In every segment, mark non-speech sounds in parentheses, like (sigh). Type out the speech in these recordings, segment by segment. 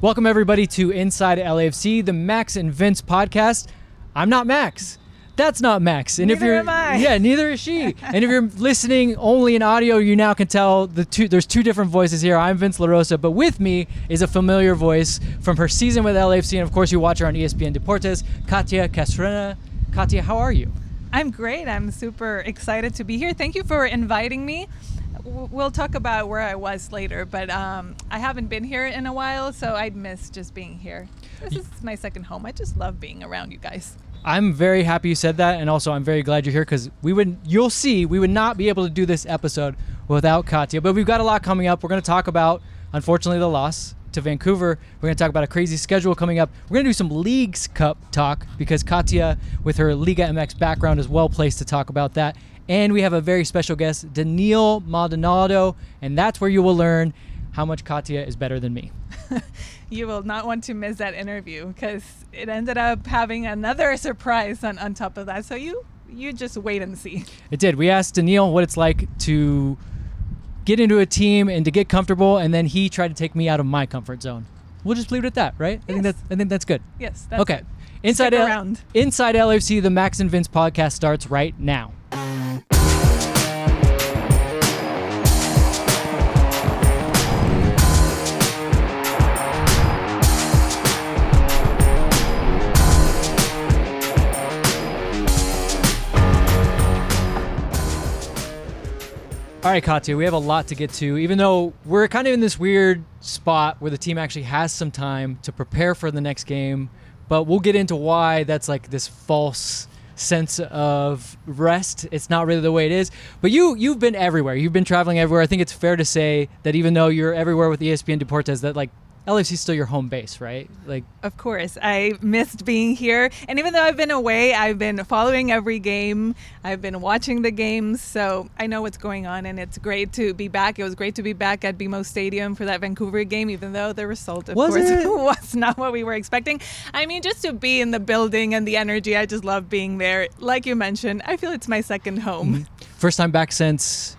Welcome, everybody, to Inside LAFC, the Max and Vince podcast. I'm not Max. That's not Max. And neither if you're, am I. Yeah, neither is she. (laughs) and if you're listening only in audio, you now can tell the two. There's two different voices here. I'm Vince LaRosa, but with me is a familiar voice from her season with LAFC, and of course, you watch her on ESPN Deportes, Katia Castorena. Katia, how are you? I'm great. I'm super excited to be here. Thank you for inviting me we'll talk about where I was later, but um, I haven't been here in a while, so I'd miss just being here. This is my second home. I just love being around you guys. I'm very happy you said that, and also I'm very glad you're here because we would, you'll see, we would not be able to do this episode without Katia. But we've got a lot coming up. We're going to talk about, unfortunately, the loss to Vancouver. We're going to talk about a crazy schedule coming up. We're going to do some Leagues Cup talk because Katia, with her Liga MX background, is well placed to talk about that. And we have a very special guest, Denil Maldonado, and that's where you will learn how much Katia is better than me. (laughs) you will not want to miss that interview because it ended up having another surprise on, on top of that. So you you just wait and see. It did. We asked Daniil what it's like to get into a team and to get comfortable, and then he tried to take me out of my comfort zone. We'll just leave it at that, right? Yes. I think that's I think that's good. Yes. That's okay. Good. Inside L- Inside LFC, the Max and Vince podcast starts right now. All right, Katia, we have a lot to get to. Even though we're kind of in this weird spot where the team actually has some time to prepare for the next game, but we'll get into why that's like this false sense of rest. It's not really the way it is. But you you've been everywhere. You've been traveling everywhere. I think it's fair to say that even though you're everywhere with ESPN Deportes, that like LAFC is still your home base, right? Like, of course, I missed being here, and even though I've been away, I've been following every game. I've been watching the games, so I know what's going on, and it's great to be back. It was great to be back at BMO Stadium for that Vancouver game, even though the result, of was course, it? (laughs) was not what we were expecting. I mean, just to be in the building and the energy, I just love being there. Like you mentioned, I feel it's my second home. Mm-hmm. First time back since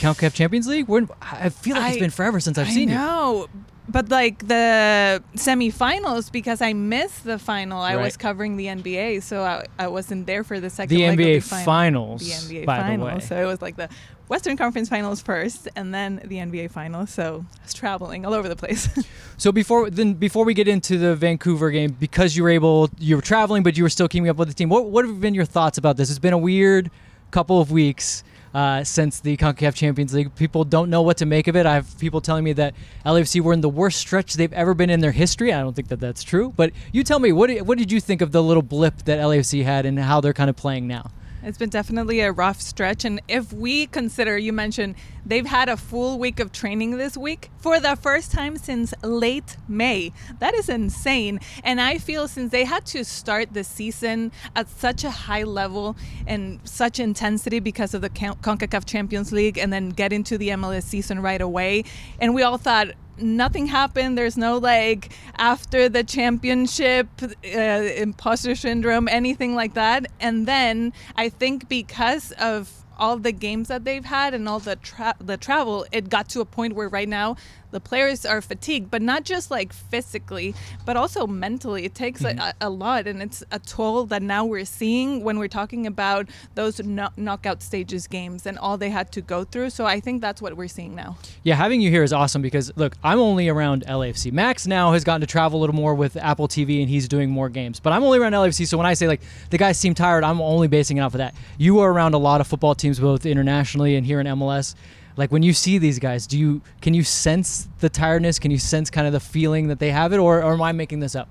CONCACAF Champions League? We're, I feel like I, it's been forever since I've I seen know, you. But like the semifinals because I missed the final. I was covering the NBA, so I, I wasn't there for the second. The NBA the finals. The NBA by finals. The way. So it was like the Western Conference Finals first, and then the NBA Finals. So I was traveling all over the place. (laughs) so before then, before we get into the Vancouver game, because you were able, you were traveling, but you were still keeping up with the team. What what have been your thoughts about this? It's been a weird couple of weeks uh, since the CONCACAF Champions League. People don't know what to make of it. I have people telling me that LAFC were in the worst stretch they've ever been in their history. I don't think that that's true. But you tell me, what, what did you think of the little blip that LAFC had and how they're kind of playing now? It's been definitely a rough stretch. And if we consider, you mentioned they've had a full week of training this week for the first time since late May. That is insane. And I feel since they had to start the season at such a high level and such intensity because of the CONCACAF Champions League and then get into the MLS season right away. And we all thought, nothing happened. There's no like after the championship uh, imposter syndrome, anything like that. And then I think because of all the games that they've had and all the tra- the travel, it got to a point where right now the players are fatigued, but not just like physically, but also mentally. It takes mm-hmm. a, a, lot, and it's a toll that now we're seeing when we're talking about those no- knockout stages games and all they had to go through. So I think that's what we're seeing now. Yeah, having you here is awesome because look, I'm only around LAFC. Max now has gotten to travel a little more with Apple TV, and he's doing more games. But I'm only around LAFC, so when I say like the guys seem tired, I'm only basing it off of that. You are around a lot of football teams, both internationally and here in MLS like when you see these guys do you can you sense the tiredness? Can you sense kind of the feeling that they have it? Or, or am i making this up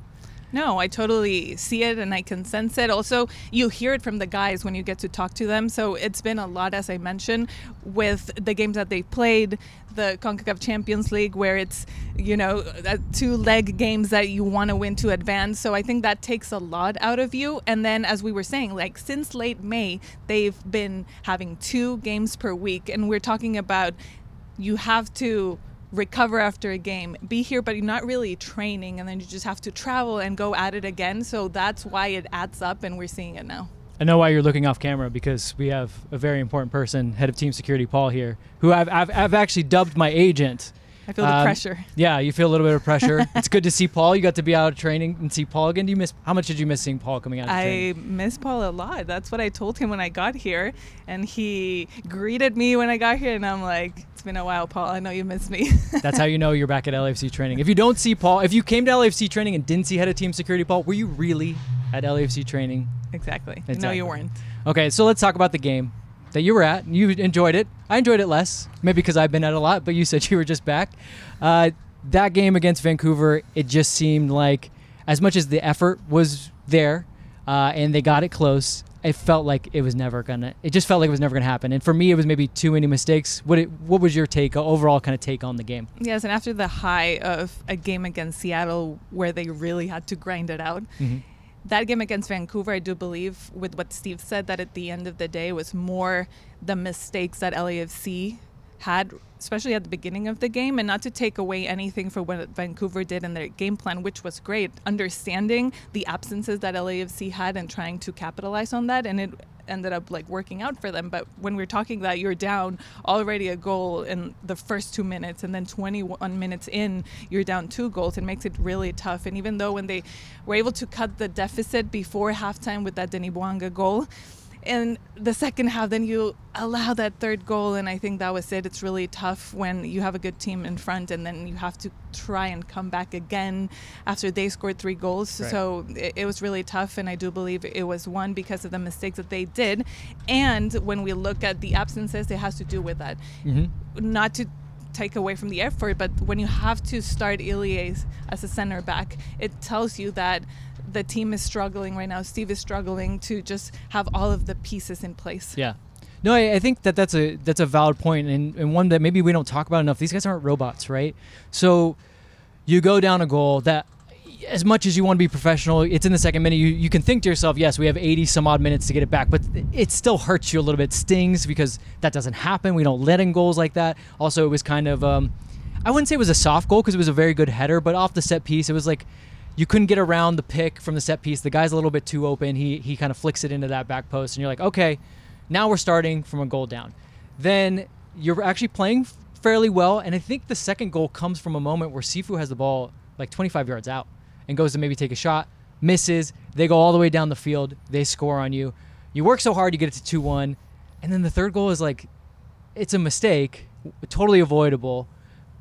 no, I totally see it and I can sense it. Also, you hear it from the guys when you get to talk to them. So it's been a lot, as I mentioned, with the games that they've played, the CONCACAF Champions League, where it's, you know, uh, two leg games that you want to win to advance. So I think that takes a lot out of you. And then, as we were saying, like since late May, they've been having two games per week. And we're talking about you have to recover after a game, be here, but you're not really training, and then you just have to travel and go at it again. So that's why it adds up, and we're seeing it now. I know why you're looking off camera because we have a very important person, head of team security, Paul here, who I've, I've, I've actually dubbed my agent. I feel the Um, pressure. Yeah, you feel a little bit of pressure. (laughs) it's good to see Paul. You got to be out of training and see Paul again. Do you miss? How much did you miss seeing Paul coming out of I training? miss Paul a lot. That's what I told him when I got here, and he greeted me when I got here, and I'm like, "It's been a while, Paul. I know you miss me." (laughs) That's how you know you're back at LAFC training. If you don't see Paul, if you came to LAFC training and didn't see head of team security Paul, were you really at LAFC training? exactly. No, you weren't. Okay, so let's talk about the game that you were at. You enjoyed it. I enjoyed it less, maybe because I've been at a lot, but you said (laughs) you were just back. Uh, that game against Vancouver, it just seemed like, as much as the effort was there uh, and they got it close, it felt like it was never gonna. It just felt like it was never gonna happen. And for me, it was maybe too many mistakes. What it, What was your take, overall kind of take on the game? Yes, and after the high of a game against Seattle where they really had to grind it out, that game against Vancouver, I do believe, with what Steve said, that at the end of the day was more the mistakes that LAFC had, especially at the beginning of the game, and not to take away anything for what Vancouver did in their game plan, which was great. Understanding the absences that LAFC had and trying to capitalize on that, and it ended up like working out for them. But when we're talking that you're down already a goal in the first two minutes, and then 21 minutes in, you're down two goals, it makes it really tough. And even though when they were able to cut the deficit before halftime with that Denis Bouanga goal, in the second half, then you allow that third goal, and I think that was it. It's really tough when you have a good team in front, and then you have to try and come back again after they scored three goals. Right. So it, it was really tough, and I do believe it was one because of the mistakes that they did, and when we look at the absences, it has to do with that. Mm-hmm. Not to take away from the effort, but when you have to start Ilie as a center back, it tells you that the team is struggling right now. Steve is struggling to just have all of the pieces in place. Yeah. No, I, I think that that's a that's a valid point and, and one that maybe we don't talk about enough. These guys aren't robots, right? So you go down a goal that as much as you want to be professional, it's in the second minute. You, you can think to yourself, yes, we have 80 some odd minutes to get it back, but it still hurts you a little bit, stings because that doesn't happen. We don't let in goals like that. Also, it was kind of, um, I wouldn't say it was a soft goal because it was a very good header, but off the set piece, it was like you couldn't get around the pick from the set piece. The guy's a little bit too open. He, he kind of flicks it into that back post, and you're like, okay, now we're starting from a goal down. Then you're actually playing fairly well, and I think the second goal comes from a moment where Cifu has the ball like 25 yards out and goes to maybe take a shot, misses. They go all the way down the field. They score on you. You work so hard, you get it to 2 1. And then the third goal is like, it's a mistake, totally avoidable.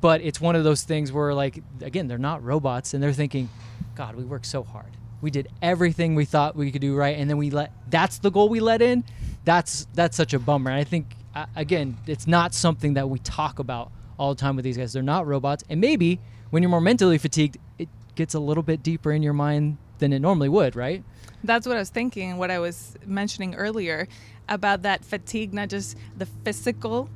But it's one of those things where, like, again, they're not robots and they're thinking, God, we worked so hard. We did everything we thought we could do right. And then we let, that's the goal we let in. That's, that's such a bummer. And I think, uh, again, it's not something that we talk about all the time with these guys. They're not robots. And maybe when you're more mentally fatigued, it gets a little bit deeper in your mind than it normally would, right? That's what I was thinking, what I was mentioning earlier about that fatigue, not just the physical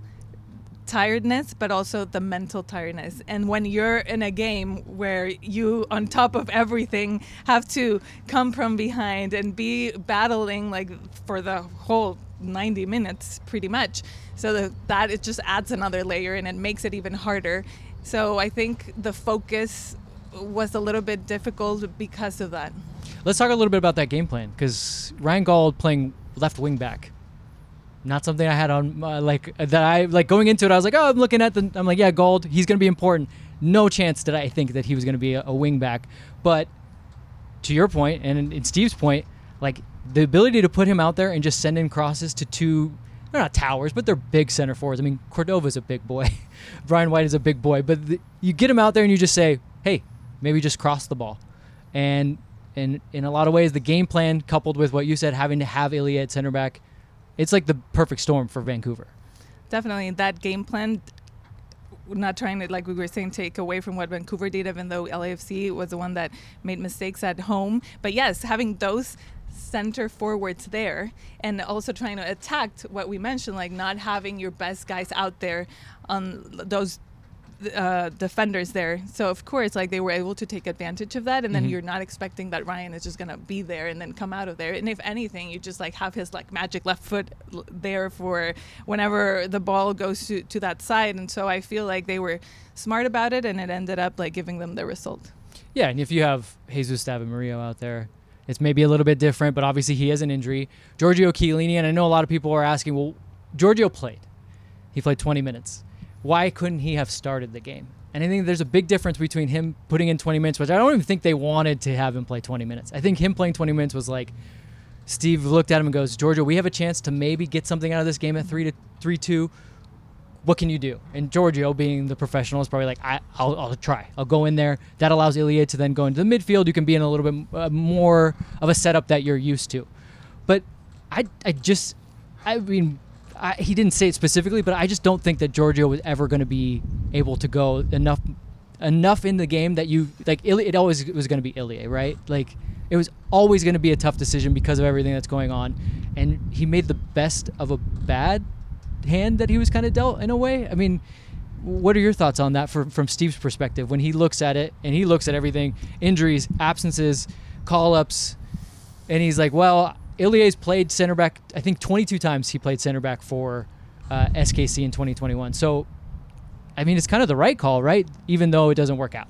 tiredness, but also the mental tiredness. And when you're in a game where you, on top of everything, have to come from behind and be battling like for the whole 90 minutes, pretty much. So that, that it just adds another layer and it makes it even harder. So I think the focus was a little bit difficult because of that. Let's talk a little bit about that game plan because Ryan Gauld playing left wing back. Not something I had on uh, like that. I like going into it. I was like, oh, I'm looking at the. I'm like, yeah, Gauld. He's to be important. No chance did I think that he was to be a, a wing back. But to your point and in, in Steve's point, like the ability to put him out there and just send in crosses to two. They're not towers, but they're big center forwards. I mean, Cordova's a big boy. (laughs) Brian White is a big boy. But the, you get him out there and you just say, hey, maybe just cross the ball. And and in a lot of ways, the game plan coupled with what you said, having to have Ilie at center back, it's like the perfect storm for Vancouver. Definitely, that game plan. Not trying to, like we were saying, take away from what Vancouver did, even though LAFC was the one that made mistakes at home. But yes, having those center forwards there and also trying to attack what we mentioned, like not having your best guys out there on those uh, defenders there. So of course, like they were able to take advantage of that, and then Mhm. you're not expecting that Ryan is just gonna be there and then come out of there. And if anything, you just like have his like magic left foot l- there for whenever the ball goes to to that side. And so I feel like they were smart about it, and it ended up like giving them the result. Yeah, and if you have Jesus Murillo out there, it's maybe a little bit different, but obviously he has an injury. Giorgio Chiellini, and I know a lot of people are asking, well, Giorgio played. He played 20 minutes. Why couldn't he have started the game? And I think there's a big difference between him putting in 20 minutes, which I don't even think they wanted to have him play 20 minutes. I think him playing 20 minutes was like Steve looked at him and goes, "Giorgio, we have a chance to maybe get something out of this game at three to three two. What can you do?" And Giorgio, being the professional, is probably like, I, will I'll try. I'll go in there. That allows Ilie to then go into the midfield. You can be in a little bit uh, more of a setup that you're used to. But I, I just, I mean, I, he didn't say it specifically, but I just don't think that Giorgio was ever going to be able to go enough enough in the game that you like. It always was going to be Ilie, right? Like it was always going to be a tough decision because of everything that's going on, and he made the best of a bad hand that he was kind of dealt in a way. I mean, what are your thoughts on that from from Steve's perspective when he looks at it and he looks at everything, injuries, absences, call ups, and he's like, well, Ilie's played center back. I think 22 times he played center back for uh, SKC in 2021. So, I mean, it's kind of the right call, right? Even though it doesn't work out.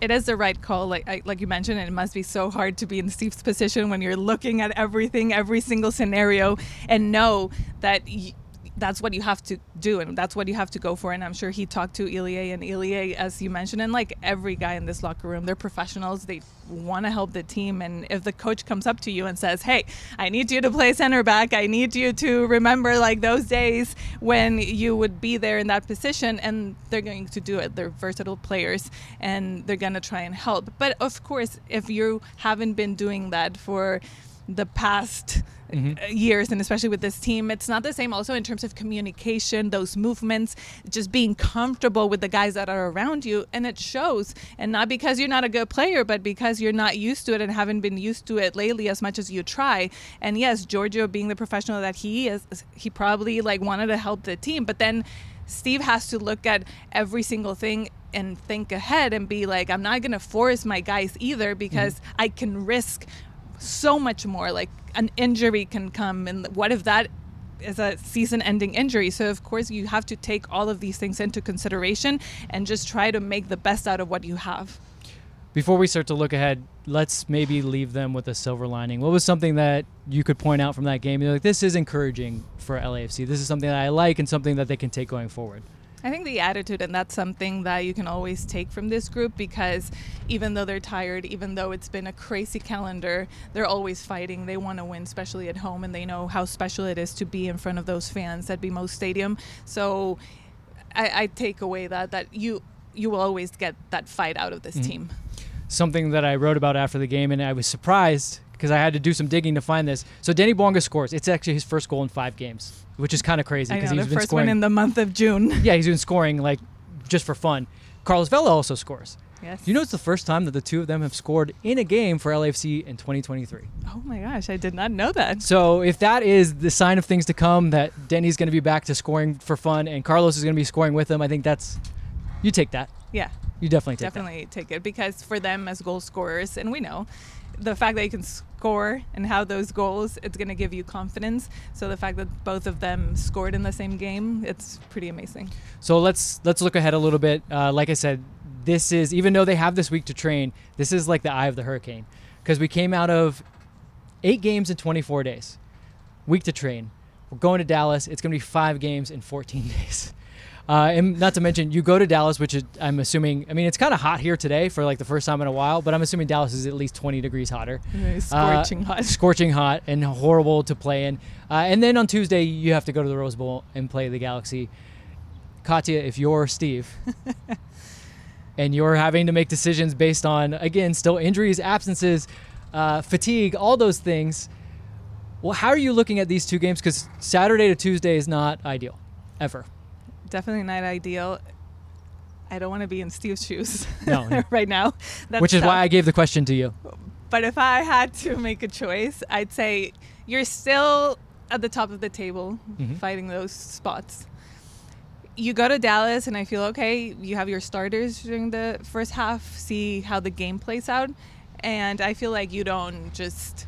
It is the right call, like I, like you mentioned. it must be so hard to be in Steve's position when you're looking at everything, every single scenario, and know that. Y- that's what you have to do and that's what you have to go for. And i'm sure he talked to ilie and ilie as you mentioned and like every guy in this locker room they're professionals. They want to help the team. And if the coach comes up to you and says hey i need you to play center back. I need you to remember like those days when you would be there in that position and they're going to do it. They're versatile players and they're going to try and help. But of course if you haven't been doing that for the past mm-hmm. years and especially with this team it's not the same also in terms of communication those movements just being comfortable with the guys that are around you and it shows and not because you're not a good player but because you're not used to it and haven't been used to it lately as much as you try and yes Giorgio being the professional that he is he probably like wanted to help the team but then Steve has to look at every single thing and think ahead and be like, I'm not going to force my guys either because mm-hmm. I can risk so much more. Like an injury can come, and what if that is a season ending injury. So, of course, you have to take all of these things into consideration and just try to make the best out of what you have. Before we start to look ahead, let's maybe leave them with a silver lining. What was something that you could point out from that game? You're like, this is encouraging for LAFC. This is something that I like and something that they can take going forward. I think the attitude, and that's something that you can always take from this group because even though they're tired, even though it's been a crazy calendar, they're always fighting. They want to win, especially at home, and they know how special it is to be in front of those fans at BMO Stadium. So I, I take away that that you you will always get that fight out of this mm-hmm. team. Something that I wrote about after the game, and I was surprised because I had to do some digging to find this. So Danny Bouanga scores. It's actually his first goal in five games which is kind of crazy because he's the been first scoring one in the month of June. (laughs) yeah, he's been scoring like just for fun. Carlos Vela also scores. Yes. You know it's the first time that the two of them have scored in a game for LAFC in 2023. Oh my gosh, I did not know that. So if that is the sign of things to come, that Denny's going to be back to scoring for fun and Carlos is going to be scoring with him, I think that's you take that. Yeah. You definitely take definitely that. take it because for them as goal scorers, and we know the fact that you can score and how those goals, it's going to give you confidence. So the fact that both of them scored in the same game, it's pretty amazing. So let's let's look ahead a little bit. Uh, like I said, this is even though they have this week to train, this is like the eye of the hurricane because we came out of eight games in 24 days, week to train. We're going to Dallas. It's going to be five games in 14 (laughs) days. Uh, and not to mention, you go to Dallas, which is, I'm assuming, I mean, it's kind of hot here today for like the first time in a while, but I'm assuming Dallas is at least 20 degrees hotter. scorching uh, hot. (laughs) Scorching hot and horrible to play in. Uh, and then on Tuesday, you have to go to the Rose Bowl and play the Galaxy. Katia, if you're Steve (laughs) and you're having to make decisions based on, again, still injuries, absences, uh, fatigue, all those things, well, how are you looking at these two games? Because Saturday to Tuesday is not ideal, ever definitely not ideal. I don't want to be in Steve's shoes no. (laughs) right now. That's Which is tough. why I gave the question to you. But if I had to make a choice, I'd say you're still at the top of the table mm-hmm. fighting those spots. You go to Dallas, and I feel okay. You have your starters during the first half, see how the game plays out. And I feel like you don't just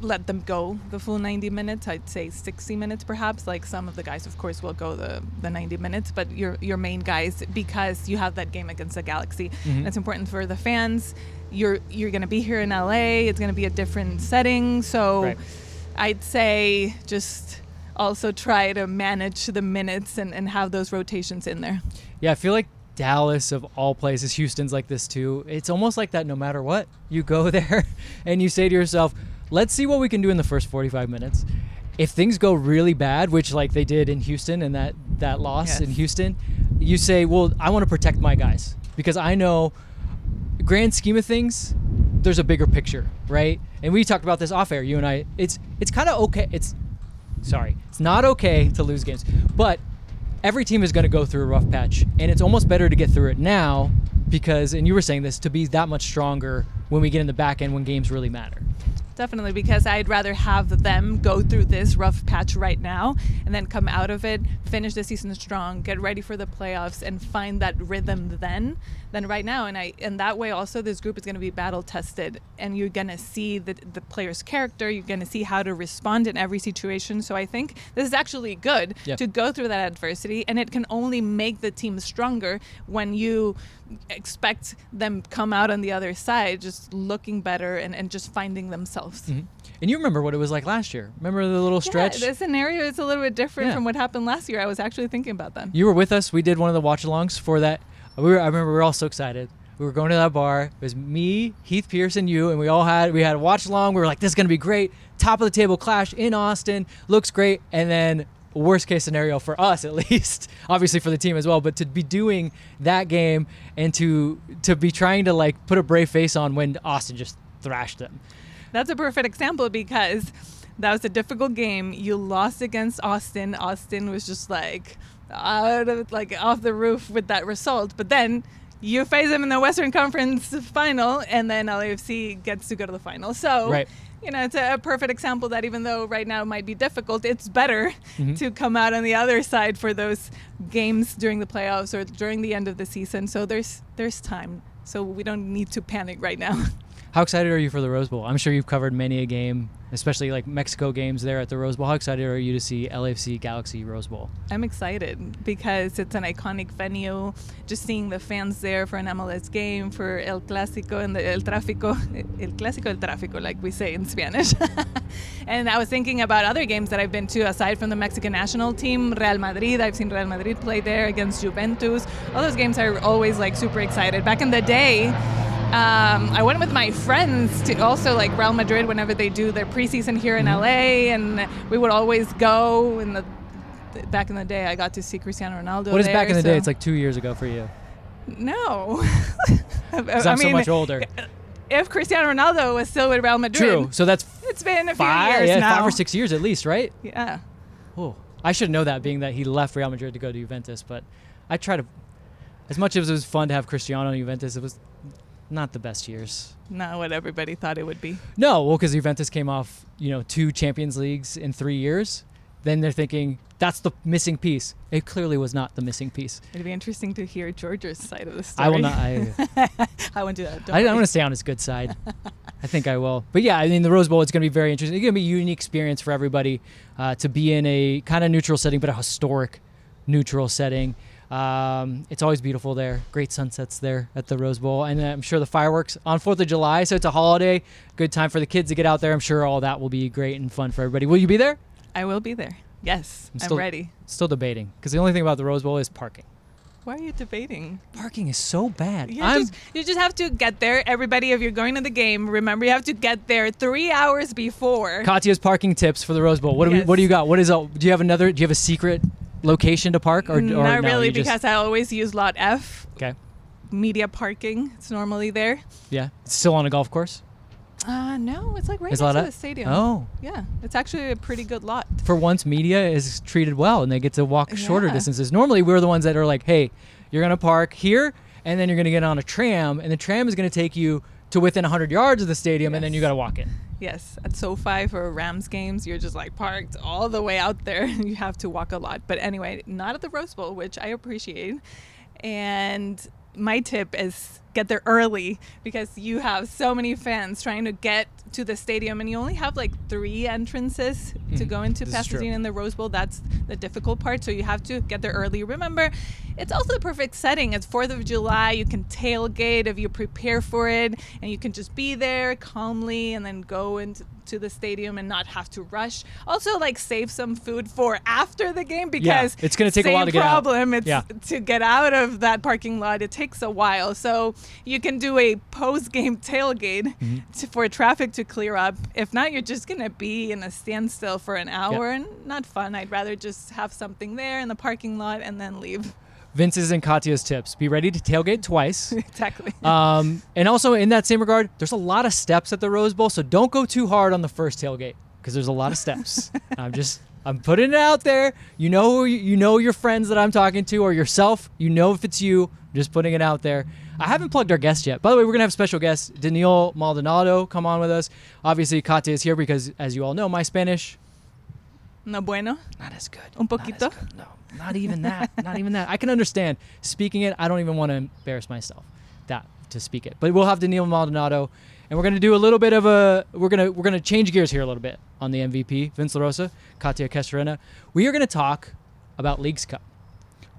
let them go the full 90 minutes i'd say 60 minutes perhaps like some of the guys of course will go the, the 90 minutes but your your main guys because you have that game against the galaxy mm-hmm. it's important for the fans you're you're going to be here in la it's going to be a different setting so right. i'd say just also try to manage the minutes and, and have those rotations in there yeah i feel like Dallas of all places, Houston's like this too. It's almost like that no matter what. You go (laughs) there and you say to yourself, let's see what we can do in the first 45 minutes. If things go really bad, which like they did in Houston and that that loss Yes. in Houston, you say, "Well, I want to protect my guys because I know grand scheme of things, there's a bigger picture, right? And we talked about this off air, you and I. It's it's kind of okay. It's sorry, it's not okay to lose games, but every team is going to go through a rough patch, and it's almost better to get through it now because, and you were saying this, to be that much stronger when we get in the back end when games really matter. Definitely, because I'd rather have them go through this rough patch right now and then come out of it, finish the season strong, get ready for the playoffs, and find that rhythm then than right now. And I and that way also this group is going to be battle tested, and you're going to see the the player's character. You're going to see how to respond in every situation. So I think this is actually good Yeah. to go through that adversity, and it can only make the team stronger when you expect them come out on the other side just looking better and, and just finding themselves. Mm-hmm. And you remember what it was like last year. Remember the little stretch? Yeah, the scenario is a little bit different Yeah. from what happened last year. I was actually thinking about that. you were with us. We did one of the watch alongs for that. We were, I remember we were all so excited. We were going to that bar. It was me, Heath Pierce, and you, and we all had we had a watch along. We were like, "This is gonna be great." Top of the table clash in Austin looks great, and then worst case scenario for us at (laughs) least, obviously for the team as well. But to be doing that game and to to be trying to like put a brave face on when Austin just thrashed them. That's a perfect example because that was a difficult game. You lost against Austin. Austin was just like out of like off the roof with that result. But then you face them in the Western Conference final, and then LAFC gets to go to the final. So. Right. You know, it's a, a perfect example that even though right now it might be difficult, it's better Mm-hmm. to come out on the other side for those games during the playoffs or during the end of the season. So there's there's time. So we don't need to panic right now. (laughs) How excited are you for the Rose Bowl? I'm sure you've covered many a game, especially like Mexico games there at the Rose Bowl. How excited are you to see LAFC Galaxy Rose Bowl? I'm excited because it's an iconic venue. Just seeing the fans there for an MLS game, for El Clásico and the El Tráfico, (laughs) El Clásico, El Tráfico, like we say in Spanish. (laughs) and I was thinking about other games that I've been to aside from the Mexican national team, Real Madrid. I've seen Real Madrid play there against Juventus. All those games are always like super excited. Back in the day, um, I went with my friends to also like Real Madrid whenever they do their preseason here in Mm-hmm. LA, and we would always go. In the back in the day, I got to see Cristiano Ronaldo. What is there, back in the day? It's like two years ago for you. No, (laughs) I'm so much older. If Cristiano Ronaldo was still with Real Madrid, True. So that's it's been a few years yeah, now. five or six years at least, right? Yeah. Oh, I should know that, being that he left Real Madrid to go to Juventus. But I try to, as much as it was fun to have Cristiano in Juventus, it was not the best years. Not what everybody thought it would be. No, well, because Juventus came off, you know, two Champions Leagues in three years. Then they're thinking that's the missing piece. It clearly was not the missing piece. It'd be interesting to hear George's side of the story. I will not. I, (laughs) I won't do that. Don't I, I want to stay on his good side. I think I will. But yeah, I mean, the Rose Bowl, it's going to be very interesting. It's going to be a unique experience for everybody uh, to be in a kind of neutral setting, but a historic neutral setting. Um, it's always beautiful there. Great sunsets there at the Rose Bowl. And I'm sure the fireworks on 4th of July. So it's a holiday. Good time for the kids to get out there. I'm sure all that will be great and fun for everybody. Will you be there? I will be there. Yes, I'm I'm, still- ready. Still debating. Because the only thing about the Rose Bowl is parking. Why are you debating? Parking is so bad. You just, you just have to get there. Everybody, if you're going to the game, remember you have to get there three hours before. Katia's parking tips for the Rose Bowl. What do we? What do you got? What is? A, do you have another? Do you have a secret location to park, or, or Not no, really, because I always use Lot F, okay, media parking. It's normally there. yeah, it's still on a golf course. Uh, no, it's like right Is next to the stadium. Oh, Yeah, it's actually a pretty good lot. for once, media is treated well, and they get to walk shorter Yeah. distances. Normally, we're the ones that are like, hey, you're gonna park here, and then you're gonna get on a tram, and the tram is gonna take you to within 100 yards of the stadium, and then you gotta walk in. Yes, at SoFi for Rams games, you're just like parked all the way out there. (laughs) You have to walk a lot. But anyway, not at the Rose Bowl, which I appreciate. And my tip is get there early because you have so many fans trying to get to the stadium and you only have like three entrances to Mhm. go into This. Pasadena and the Rose Bowl. That's the difficult part. So you have to get there early. Remember, it's also the perfect setting. It's 4th of July. You can tailgate if you prepare for it and you can just be there calmly and then go into to the stadium and not have to rush. Also, like save some food for after the game because it's gonna take a while to get out. problem. It's Yeah. to get out of that parking lot. It takes a while. So you can do a post game (laughs) tailgate Mm-hmm. to, for traffic to clear up. If not, you're just gonna be in a standstill for an hour and not fun. I'd rather just have something there in the parking lot and then leave. Vince's and Katia's tips: be ready to tailgate twice. (laughs) exactly. Um, and also in that same regard, there's a lot of steps at the Rose Bowl, so don't go too hard on the first tailgate because there's a lot of steps. (laughs) I'm just I'm putting it out there. You know who you, know your friends that I'm talking to or yourself. You know if it's you. Just putting it out there. I haven't plugged our guest yet. By the way, we're gonna have special guest Daniel Maldonado come on with us. Obviously, Katia is here because, as you all know, my Spanish no bueno. not as good. Un Not poquito? good. No, not even that. not even that. I can understand speaking it. I don't even want to embarrass myself that to speak it. But we'll have Daniel Maldonado, and we're gonna do a little bit of a. We're gonna we're gonna change gears here a little bit on the MVP, Vince LaRosa, Katia Castorena. We are gonna talk about Leagues Cup.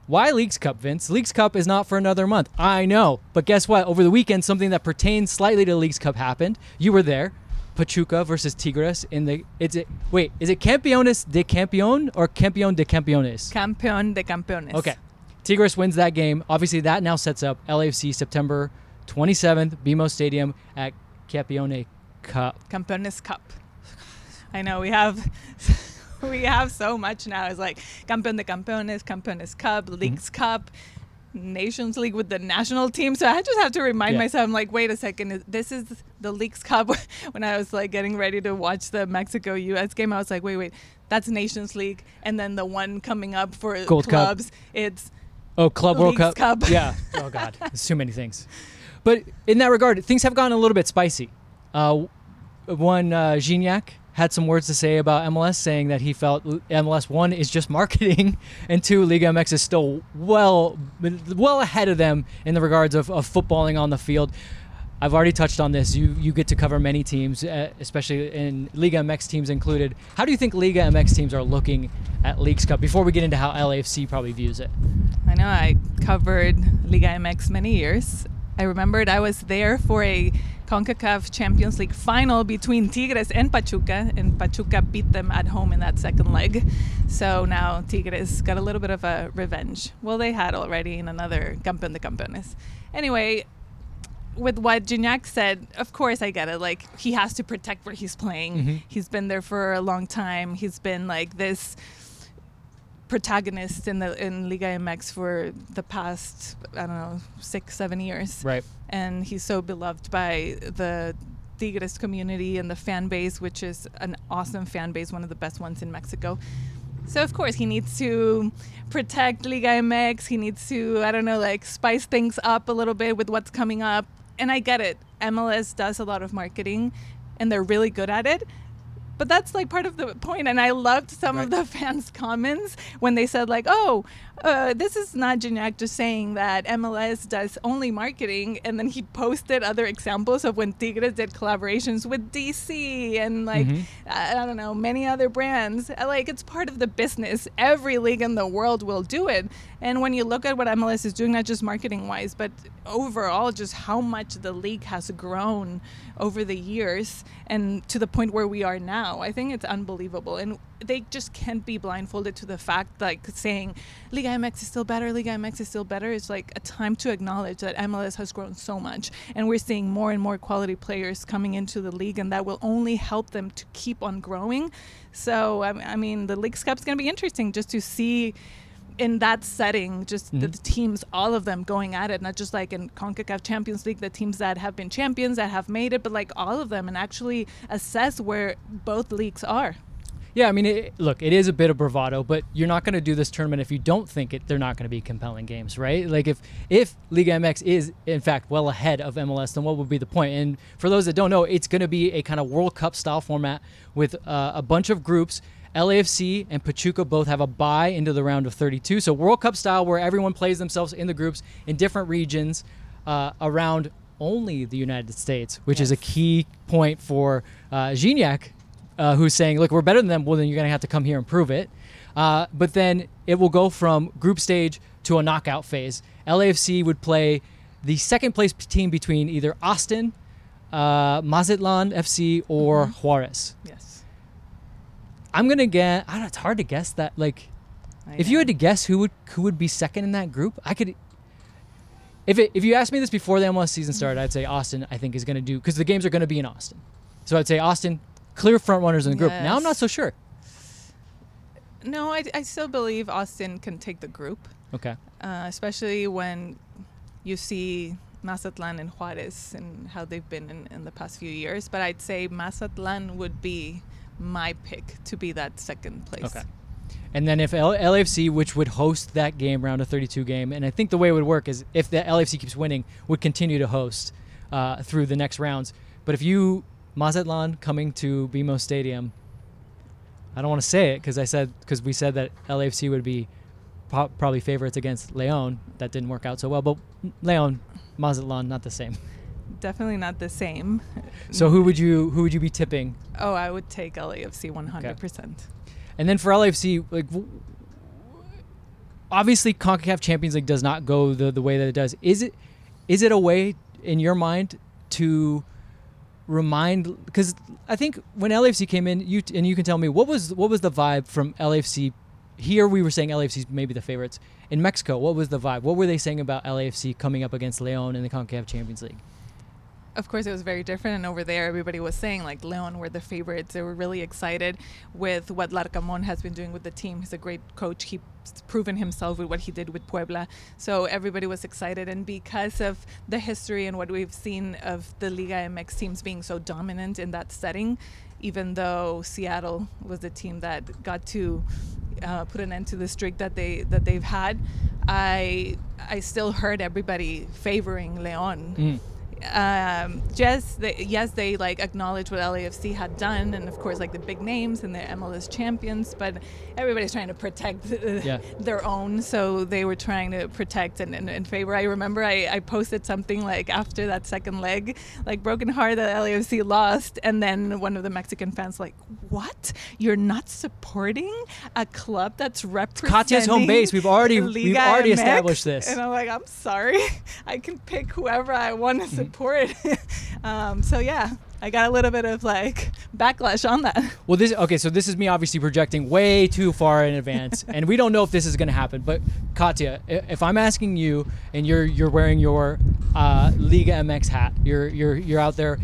Why Leagues Cup, Vince? Leagues Cup is not for another month. I know, but guess what? Over the weekend, something that pertains slightly to Leagues Cup happened. You were there. Pachuca versus Tigres in the. It's it. Wait, is it Campeones de Campeón or Campeón de Campeones? Campeón de campeones. Okay. Tigres wins that game. Obviously, that now sets up LAFC September 27th, BMO Stadium at Campeone Cup. Campeones Cup. I know we have (laughs) we have so much now. It's like Campeón de Campeones, Campeones Cup, Mm-hmm. Leagues Cup, Nations League with the national team. So I just have to remind Yeah. myself, I'm like, wait a second, this is the Leagues Cup. (laughs) when I was like getting ready to watch the Mexico US game, I was like, wait, wait, that's Nations League, and then the one coming up for Gold Cup. clubs, it's Oh, Club World Cup. Cup. Yeah. (laughs) Oh God, there's too many things. But in that regard, things have gotten a little bit spicy. Uh, one uh, Gignac had some words to say about MLS, saying that he felt MLS one is just marketing, (laughs) and two Liga MX is still well well ahead of them in the regards of, of footballing on the field. I've already touched on this. You you get to cover many teams, uh, especially in Liga MX teams included. How do you think Liga MX teams are looking at Leagues Cup before we get into how LAFC probably views it? I know I covered Liga MX many years. I remembered I was there for a CONCACAF Champions League final between Tigres and Pachuca, and Pachuca beat them at home in that second leg. So now Tigres got a little bit of a revenge. Well, they had already in another Campeón de Campeones. Anyway, with what Gignac said, of course I get it. Like he has to protect where he's playing. Mhm. He's been there for a long time. He's been like this protagonist in the in Liga MX for the past I don't know six seven years, Right. and he's so beloved by the Tigres community and the fan base, which is an awesome fan base, one of the best ones in Mexico. So of course he needs to protect Liga MX. He needs to I don't know like spice things up a little bit with what's coming up. And I get it. MLS does a lot of marketing, and they're really good at it. But that's like part of the point. And I loved some of the (laughs) fans' comments when they said like, "Oh, uh, this is not Gignac just saying that MLS does only marketing," and then he posted other examples of when Tigres did collaborations with DC and like Mhm. I I don't know many other brands. Uh, Like it's part of the business. Every league in the world will do it. And when you look at what MLS is doing, not just marketing wise, but overall, just how much the league has grown over the years and to the point where we are now, I think it's unbelievable. And they just can't be blindfolded to the fact, like saying Liga MX is still better, Liga MX is still better. It's like a time to acknowledge that MLS has grown so much. And we're seeing more and more quality players coming into the league, and that will only help them to keep on growing. So, I mean, the League's Cup's going to be interesting just to see in that setting, just the, Mhm. the teams, all of them going at it, not just like in CONCACAF Champions League, the teams that have been champions, that have made it, but like all of them and actually assess where both leagues are. Yeah, I mean, it, look, it is a bit of bravado, but you're not going to do this tournament if you don't think it. They're not going to be compelling games, right? Like if if Liga MX is in fact well ahead of MLS, then what would be the point? And for those that don't know, it's going to be a kind of World Cup style format with uh, a bunch of groups. LAFC and Pachuca both have a bye into the round of 32, so World Cup style where everyone plays themselves in the groups in different regions. uh, around only the United States, which is a key point for uh, Gignac, uh, who's saying, "Look, we're better than them. Well, then you're going to have to come here and prove it." Uh, but then it will go from group stage to a knockout phase. LAFC would play the second place team between either Austin, uh, Mazatlan FC, or Mm-hmm. Juarez. Yes. I'm gonna get. I don't it's hard to guess that. Like, if you had to guess who would who would be second in that group, I could. If it, if you asked me this before the MLS season started, I'd say Austin. I think is going to do because the games are going to be in Austin, so I'd say Austin clear front runners in the group. Now I'm not so sure. No, I, I still believe Austin can take the group, Okay, uh, especially when you see Mazatlan and Juarez and how they've been in, in the past few years. But I'd say Mazatlan would be my pick to be that second place. okay. And then if L- LAFC, which would host that game, round of 32 game, and I think the way it would work is if the LAFC keeps winning, would continue to host uh, through the next rounds. But if you Mazatlan coming to BMO Stadium, I don't want to say it because I said because we said that LAFC would be po- probably favorites against Leon. That didn't work out so well, but Leon, Mazatlan, not the same. Definitely not the same. So who would you who would you be tipping? Oh, I would take LAFC 100%. And then for LAFC, like obviously CONCACAF Champions League does not go the, the way that it does. Is it is it a way in your mind to remind because I think when LAFC came in, you and you can tell me what was what was the vibe from LAFC here we were saying LAFC is maybe the favorites. In Mexico, what was the vibe? What were they saying about LAFC coming up against Leon in the CONCACAF Champions League? Of course it was very different and over there everybody was saying like leon were the favorites. They were really excited with what larcamon has been doing with the team. He's a great coach. He's proven himself with what he did with puebla. So everybody was excited and because of the history and what we've seen of the liga mx teams being so dominant in that setting even though seattle was the team that got to uh, put an end to the streak that they that they've had i i still heard everybody favoring leon. Mm. Um, just they, yes, they like acknowledge what LAFC had done, and of course, like the big names and the MLS champions. But everybody's trying to protect (laughs) Yeah. their own, so they were trying to protect and, and, and favor. I remember I, I posted something like after that second leg, like broken heart that LAFC lost, and then one of the Mexican fans like, "What? You're not supporting a club that's representing Katia's home base. We've already- we've already MX?" established this. And I'm like, I'm sorry, (laughs) I can pick whoever I want to (laughs) Mm-hmm. support. (laughs) um, so yeah, I got a little bit of like backlash on that. (laughs) Well, this okay. So this is me obviously projecting way too far in advance, and we don't know if this is going to happen. But Katia, if I'm asking you, and you're you're wearing your uh, Liga MX hat, you're you're you're out there.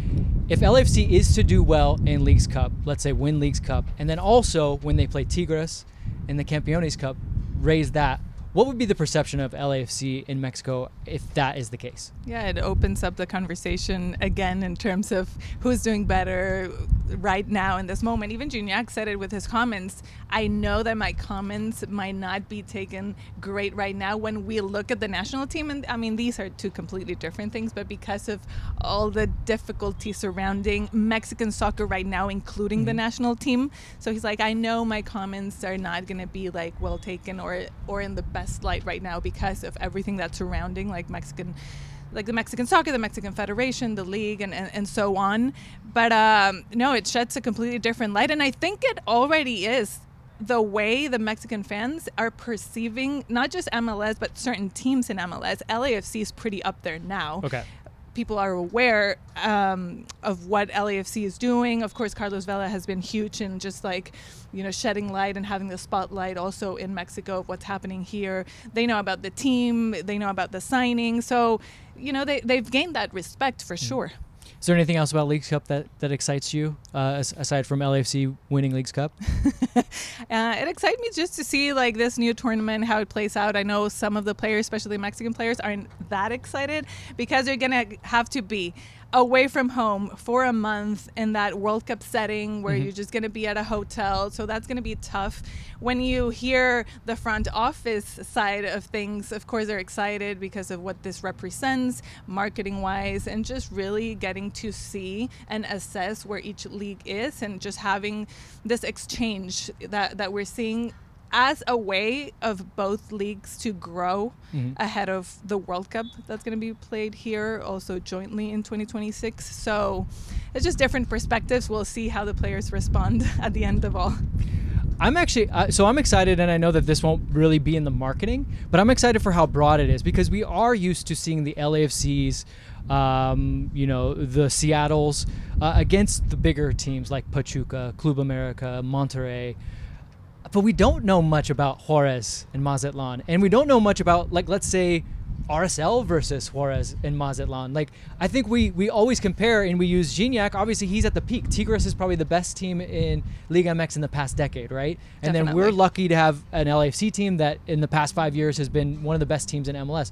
If LFC is to do well in Leagues Cup, let's say win Leagues Cup, and then also when they play Tigres in the Campeones Cup, raise that. What would be the perception of LAFC in Mexico if that is the case? Yeah, it opens up the conversation again in terms of who's doing better right now in this moment. Even Gignac said it with his comments. I know that my comments might not be taken great right now when we look at the national team. And I mean, these are two completely different things, but because of all the difficulty surrounding Mexican soccer right now, including the mm-hmm. national team. So he's like, I know my comments are not going to be like well taken or, or in the best light right now because of everything that's surrounding like Mexican like the Mexican soccer, the Mexican Federation, the league, and, and, and so on. But um, no, it sheds a completely different light. And I think it already is the way the Mexican fans are perceiving not just MLS, but certain teams in MLS. LAFC is pretty up there now Okay. People are aware um, of what LAFC is doing. Of course, Carlos Vela has been huge in just like, you know, shedding light and having the spotlight also in Mexico of what's happening here. They know about the team, they know about the signing. So, you know, they, they've gained that respect for sure. Is there anything else about Leagues Cup that, that excites you, uh, aside from LAFC winning Leagues Cup? (laughs) Uh, it excites me just to see like this new tournament how it plays out. I know some of the players, especially Mexican players, aren't that excited because they're gonna have to be away from home for a month in that World Cup setting where mm-hmm. you're just gonna be at a hotel. So that's gonna be tough. When you hear the front office side of things, of course they're excited because of what this represents, marketing wise, and just really getting to see and assess where each league is and just having this exchange that, that we're seeing as a way of both leagues to grow Mhm. ahead of the World Cup that's going to be played here, also jointly in 2026. So it's just different perspectives. We'll see how the players respond (laughs) at the end of all. I'm actually uh, so I'm excited, and I know that this won't really be in the marketing, but I'm excited for how broad it is because we are used to seeing the LAFCs, um, you know, the Seattle's uh, against the bigger teams like Pachuca, Club America, Monterrey. But we don't know much about Juarez and Mazatlan, and we don't know much about like let's say RSL versus Juarez and Mazatlan. Like I think we we always compare and we use Gignac. Obviously, he's at the peak. Tigres is probably the best team in Liga MX in the past decade, right? And then we're lucky to have an LAFC team that in the past five years has been one of the best teams in MLS.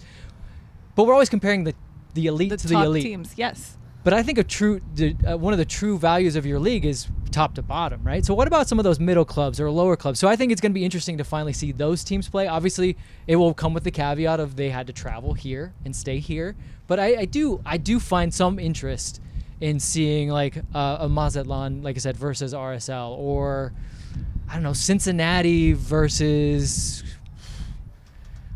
But we're always comparing the the elite The to the elite. teams, yes. But I think a true, the, uh, one of the true values of your league is top to bottom, right? So what about some of those middle clubs or lower clubs? So I think it's going to be interesting to finally see those teams play. Obviously, it will come with the caveat of they had to travel here and stay here. But I, I do, I do find some interest in seeing like uh, a Mazatlan, like I said, versus RSL, or I don't know, Cincinnati versus.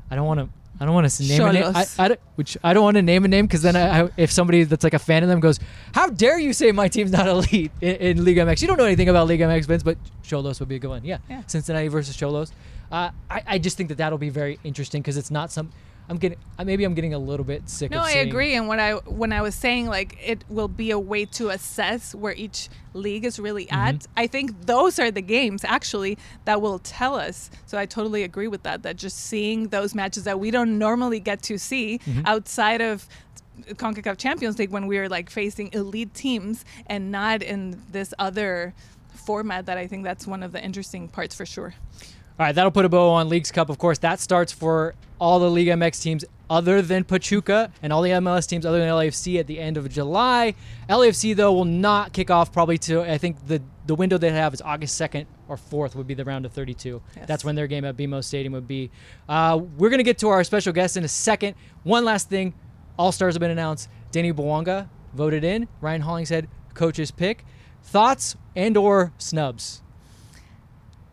I don't want to. I don't want to name a name. I, I don't- which I don't want to name a name because then I, I, if somebody that's like a fan of them goes, "How dare you say my team's not (laughs) elite in, in Liga MX? You don't know anything about Liga MX, Vince." But Xolos would be a good one. Yeah, Yeah. Cincinnati versus Xolos. Uh, I, I just think that that'll be very interesting because it's not some. I'm getting. uh, Maybe I'm getting a little bit sick. No, I agree. And what I when I was saying like it will be a way to assess where each league is really Mm-hmm. at. I think those are the games actually that will tell us. So I totally agree with that. That just seeing those matches that we don't normally get to see Mm-hmm. outside of CONCACAF Champions League when we are like facing elite teams and not in this other format that I think that's one of the interesting parts for sure. All right, that'll put a bow on Leagues Cup. Of course, that starts for all the Liga MX teams other than Pachuca and all the MLS teams other than LAFC at the end of July. LAFC though will not kick off probably to I think the the window they have is August 2nd or 4th would be the round of 32. Yes. That's when their game at BMO Stadium would be. Uh, we're gonna get to our special guest in a second. One last thing, All Stars have been announced. Denis Bouanga voted in. Ryan Hollingshead coach's pick. Thoughts and or snubs?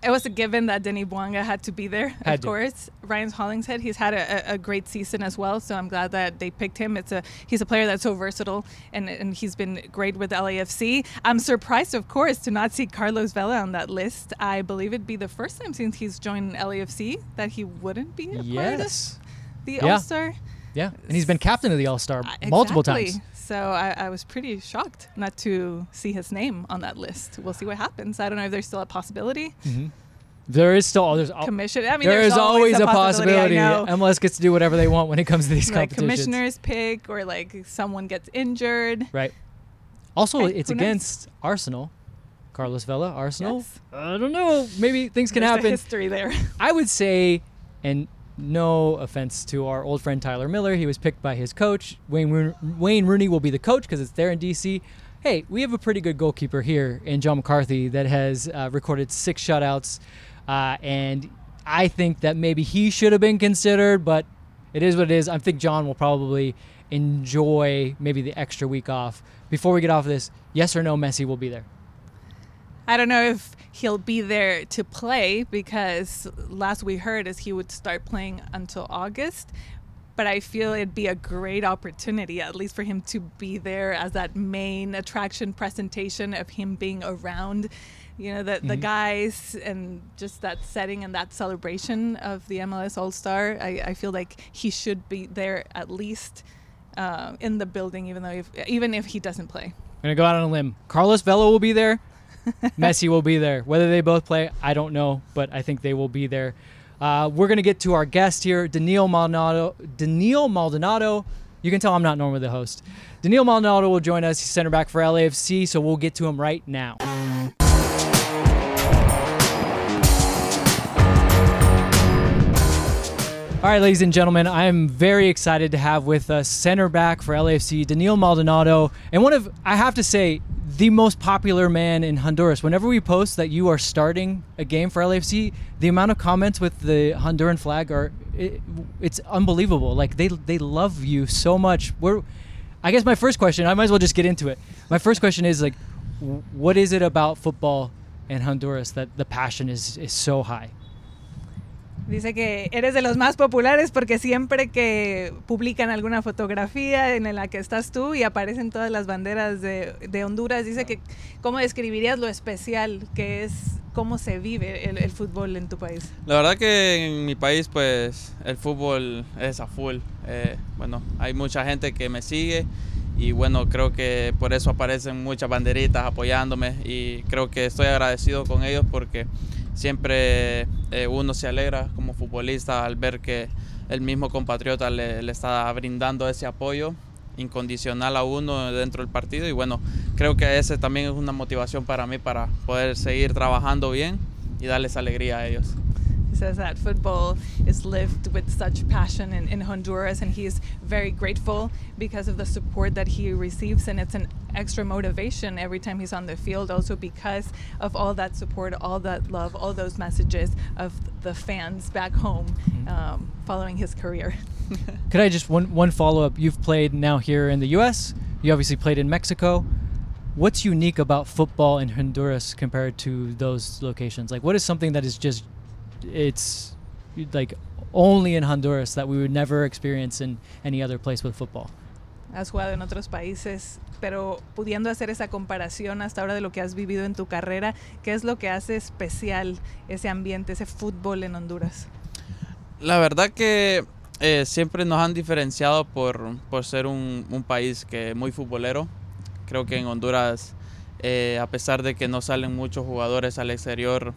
It was a given that Denis Bouanga had to be there, Had of to. course. Ryan Hollingshead, he's had a, a- great season as well, so I'm glad that they picked him. It's a he's a player that's so versatile, and and he's been great with LAFC. I'm surprised, of course, to not see Carlos Vela on that list. I believe it'd be the first time since he's joined LAFC that he wouldn't be a part of Yes. the Yeah. All Star. Yeah, and he's been captain of the All Star uh, multiple times. So I, I was pretty shocked not to see his name on that list. We'll see what happens. I don't know if there's still a possibility. Mm-hmm. There is still oh, there's al- Commission. I mean, there there's is always a possibility. Know. MLS gets to do whatever they want when it comes to these like competitions. commissioner's pick or like someone gets injured. Right. Also, it's who knows? against Arsenal. Carlos Vela, Arsenal. Yes. I don't know. Maybe things can There's the happen. history there. I would say, and no offense to our old friend Tyler Miller, he was picked by his coach. Wayne Rooney, Wayne Rooney will be the coach because it's there in DC. Hey, we have a pretty good goalkeeper here in John McCarthy that has uh, recorded six shutouts, uh, and I think that maybe he should have been considered, but it is what it is. I think John will probably enjoy maybe the extra week off. Before we get off of this, yes or no, Messi will be there. I don't know if he'll be there to play because last we heard is he would start playing until August. But I feel it'd be a great opportunity, at least for him to be there as that main attraction presentation of him being around, you know, the, the guys and just that setting and that celebration of the MLS All Star. I, I feel like he should be there at least uh, in the building, even though if, even if he doesn't play. I'm gonna go out on a limb. Carlos Vela will be there. (laughs) Messi will be there. Whether they both play, I don't know, but I think they will be there. Uh, we're gonna get to our guest here, Denil Maldonado. Denil Maldonado. You can tell I'm not normally the host. Denil Maldonado will join us. He's center back for LAFC, so we'll get to him right now. All right, ladies and gentlemen, I am very excited to have with us center back for LAFC, Denil Maldonado, and one of, I have to say, the most popular man in Honduras. Whenever we post that you are starting a game for LAFC, the amount of comments with the Honduran flag are, it, it's unbelievable. Like they they love you so much. We're, I guess my first question, I might as well just get into it. My first question is like, what is it about football in Honduras that the passion is is so high? Dice que eres de los más populares porque siempre que publican alguna fotografía en la que estás tú y aparecen todas las banderas de, de Honduras, dice que cómo describirías lo especial que es cómo se vive el, el, fútbol en tu país. La verdad que en mi país pues el fútbol es a full. Eh, bueno, hay mucha gente que me sigue y bueno, creo que por eso aparecen muchas banderitas apoyándome y creo que estoy agradecido con ellos porque siempre eh, uno se alegra como futbolista al ver que el mismo compatriota le, le, está brindando ese apoyo incondicional a uno dentro del partido y bueno, creo que ese también es una motivación para mí para poder seguir trabajando bien y darles alegría a ellos. He says that football is lived with such passion in, in Honduras, and he's very grateful because of the support that he receives, and it's an extra motivation every time he's on the field, also because of all that support, all that love, all those messages of the fans back home mm-hmm. um, following his career. (laughs) Could I just one one follow up? You've played now here in the U.S. You obviously played in Mexico. What's unique about football in Honduras compared to those locations? Like, what is something that is just it's like only in Honduras that we would never experience in any other place with football. Has jugado en otros países, pero pudiendo hacer esa comparación hasta ahora de lo que has vivido en tu carrera, ¿qué es lo que hace especial ese ambiente, ese fútbol en Honduras? La verdad que eh, siempre nos han diferenciado por, por ser un, un, país que muy futbolero. Creo que en Honduras, eh, a pesar de que no salen muchos jugadores al exterior,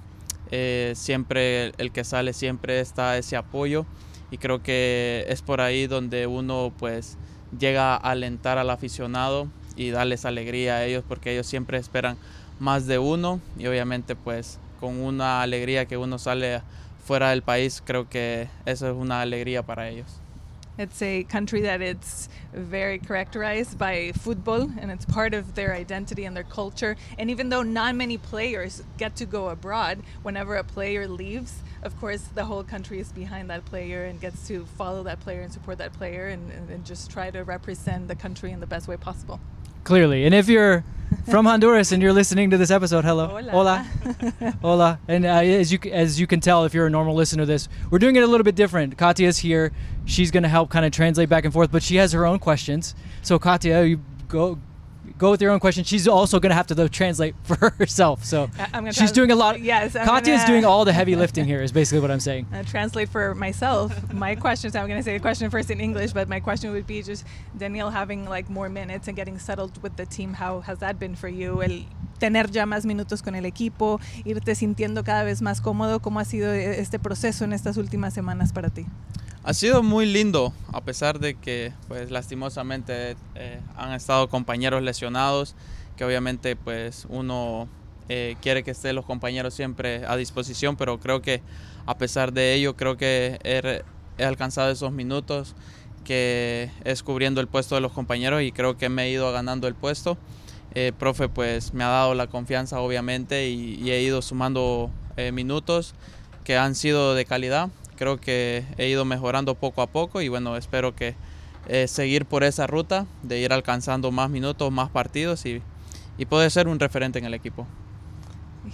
eh, siempre el que sale siempre está ese apoyo y creo que es por ahí donde uno pues llega a alentar al aficionado y darles alegría a ellos porque ellos siempre esperan más de uno y obviamente pues con una alegría que uno sale fuera del país creo que eso es una alegría para ellos. It's a country that it's very characterized by football and it's part of their identity and their culture. And even though not many players get to go abroad, whenever a player leaves, of course, the whole country is behind that player and gets to follow that player and support that player and, and, and just try to represent the country in the best way possible. Clearly. And if you're from (laughs) Honduras and you're listening to this episode, hello, hola, hola, hola. And uh, as you as you can tell, if you're a normal listener to this, we're doing it a little bit different. Katia's here; she's going to help kind of translate back and forth, but she has her own questions. So Katia, you go go with your own question. She's also going to have to though translate (laughs) for herself. So she's doing a lot. Yes, I'm Katia is doing all the heavy (laughs) lifting here. Is basically what I'm saying. Uh, translate for myself. my questions. I'm going to say the question first in English, but my question would be just Daniel having like more minutes and getting settled with the team. How has that been for you? El tener ya más minutos con el equipo, irte sintiendo cada vez más cómodo. ¿Cómo ha sido este proceso en estas últimas semanas para ti? Ha sido muy lindo, a pesar de que, pues, lastimosamente eh, han estado compañeros lesionados, que obviamente, pues, uno eh, quiere que estén los compañeros siempre a disposición, pero creo que a pesar de ello, creo que he, he alcanzado esos minutos que es cubriendo el puesto de los compañeros y creo que me he ido ganando el puesto. Eh, profe, pues, me ha dado la confianza, obviamente, y, y he ido sumando eh, minutos que han sido de calidad creo que he ido mejorando poco a poco y bueno, espero que eh, seguir por esa ruta de ir alcanzando más minutos, más partidos y, y poder ser un referente en el equipo.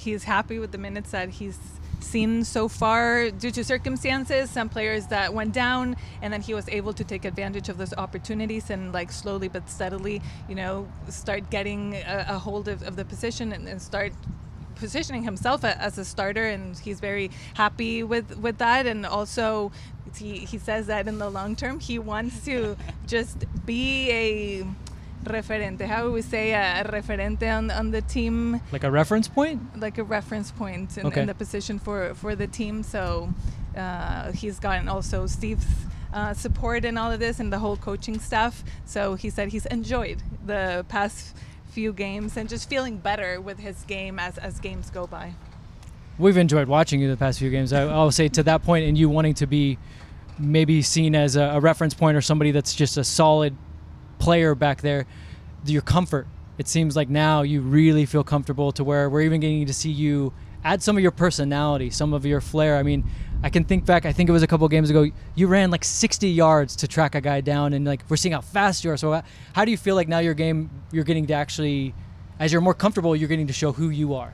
He's happy with the minutes that he's seen so far due to circumstances some players that went down and then he was able to take advantage of those opportunities and like slowly but steadily you know start getting a, a hold of, of the position and, and start positioning himself as a starter, and he's very happy with with that. And also, he he says that in the long term, he wants to (laughs) just be a referente. How would we say a referente on on the team? Like a reference point. Like a reference point in, Okay. in the position for for the team. So uh, he's gotten also Steve's. Uh, support in all of this and the whole coaching staff. So he said he's enjoyed the past few games and just feeling better with his game as, as games go by. We've enjoyed watching you the past few games. I, I'll say to that point, and you wanting to be maybe seen as a, a reference point or somebody that's just a solid player back there. Your comfort. It seems like now you really feel comfortable to where we're even getting to see you add some of your personality, some of your flair. I mean, I can think back. I think it was a couple games ago. You ran like 60 yards to track a guy down, and like we're seeing how fast you are. So, uh, how do you feel like now your game, you're getting to actually, as you're more comfortable, you're getting to show who you are?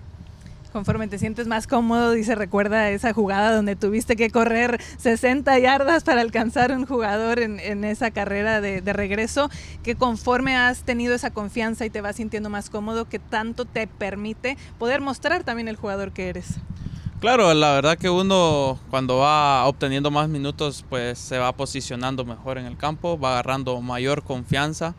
Conforme te sientes más cómodo, dice, recuerda esa jugada donde tuviste que correr 60 yardas para alcanzar un jugador en, en esa carrera de, de, regreso, que conforme has tenido esa confianza y te vas sintiendo más cómodo, que tanto te permite poder mostrar también el jugador que eres. Claro, la verdad que uno cuando va obteniendo más minutos, pues se va posicionando mejor en el campo, va agarrando mayor confianza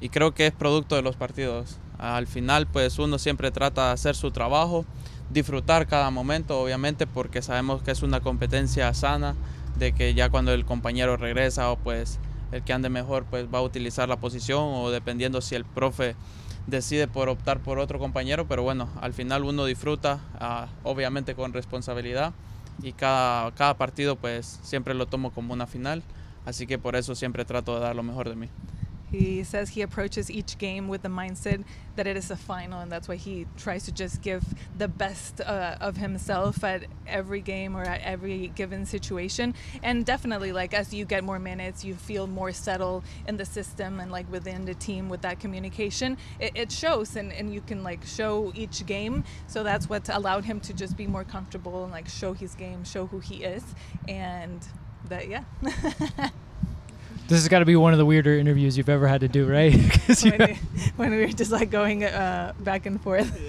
y creo que es producto de los partidos. Al final, pues uno siempre trata de hacer su trabajo disfrutar cada momento, obviamente, porque sabemos que es una competencia sana, de que ya cuando el compañero regresa o pues el que ande mejor pues va a utilizar la posición o dependiendo si el profe decide por optar por otro compañero, pero bueno, al final uno disfruta, uh, obviamente con responsabilidad y cada, cada partido pues siempre lo tomo como una final, así que por eso siempre trato de dar lo mejor de mí. He says he approaches each game with the mindset that it is a final, and that's why he tries to just give the best uh, of himself at every game or at every given situation. And definitely, like as you get more minutes, you feel more settled in the system and like within the team with that communication. It, it shows, and, and you can like show each game. So that's what allowed him to just be more comfortable and like show his game, show who he is, and that yeah. (laughs) This has got to be one of the weirder interviews you've ever had to do, right? (laughs) when, we, (laughs) when we were just like going uh, back and forth.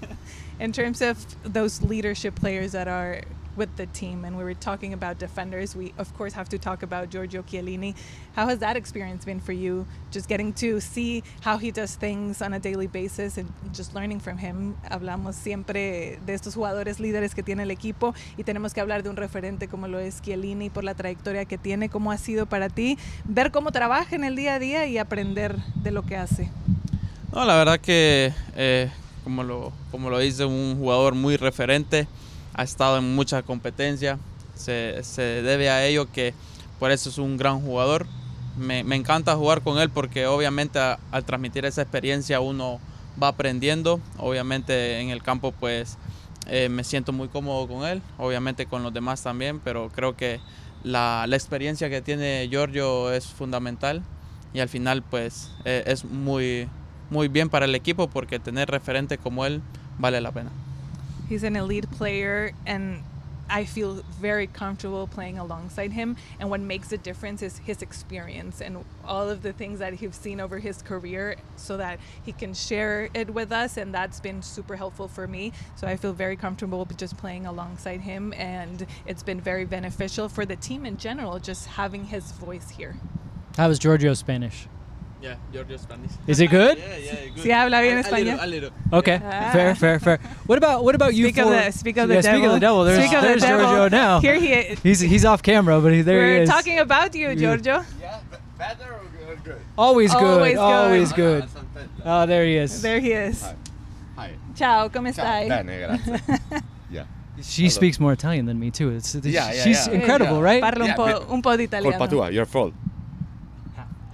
(laughs) In terms of those leadership players that are with the team, and we were talking about defenders, we of course have to talk about Giorgio Chiellini. How has that experience been for you? Just getting to see how he does things on a daily basis and just learning from him. Hablamos siempre de estos jugadores líderes que tiene el equipo y tenemos que hablar de un referente como lo es Chiellini por la trayectoria que tiene. ¿Cómo ha sido para ti ver cómo trabaja en el día a día y aprender de lo que hace? No, la verdad que eh, como lo, como lo dice un jugador muy referente ha estado en mucha competencia. Se, se, debe a ello que por eso es un gran jugador. Me, me encanta jugar con él porque obviamente al transmitir esa experiencia uno va aprendiendo. Obviamente en el campo pues eh, me siento muy cómodo con él, obviamente con los demás también, pero creo que la, la experiencia que tiene Giorgio es fundamental y al final pues eh, es muy, muy bien para el equipo porque tener referente como él vale la pena. He's an elite player, and I feel very comfortable playing alongside him. And what makes a difference is his experience and all of the things that he's seen over his career so that he can share it with us. And that's been super helpful for me. So I feel very comfortable just playing alongside him. And it's been very beneficial for the team in general, just having his voice here. How was Giorgio's Spanish? Yeah, Giorgio Spanish. Is it good? Yeah, yeah, good. Sí, habla bien español. A little, a little. Okay, Ah. fair, fair, fair. What about what about you? Speak of four? the speak of yeah, the devil. speak of the devil. There's, Speak of the there's devil. Giorgio now. Here he is. He's he's off camera, but he, there We're he is. talking about you, Yeah. Giorgio. Yeah, better or good? Always good. Always good. Always good. no, Oh, there he is. There he is. Hi. Hi. Ciao, come Ciao. stai? Bene, grazie. (laughs) yeah. She Hello. speaks more Italian than me too. It's, it's Yeah, yeah, she's yeah. incredible, Yeah. right? Parla un po', un po' di italiano. Colpa tua, your fault.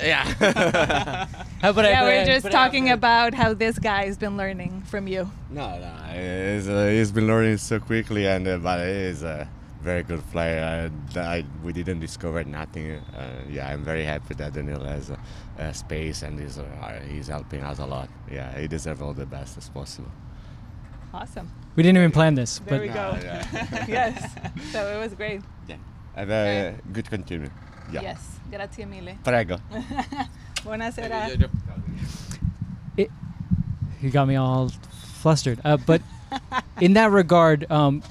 Yeah. (laughs) How about I- Yeah, but we're just but I- talking about how this guy has been learning from you. no, no, he's, uh, he's been learning so quickly, and uh, but he's a very good player. I, I, we didn't discover nothing. Uh, yeah, I'm very happy that Daniel has uh, uh, space and he's uh, he's helping us a lot. Yeah, he deserves all the best as possible. Awesome. We didn't even plan this, There but we go. Uh, (laughs) yeah. (laughs) yes. So it was great. yeah. Have a good continue. Yeah. Yes. Grazie mille. Prego. (laughs) Buonasera. Giorgio. you got me all flustered. Uh, but in that regard, um,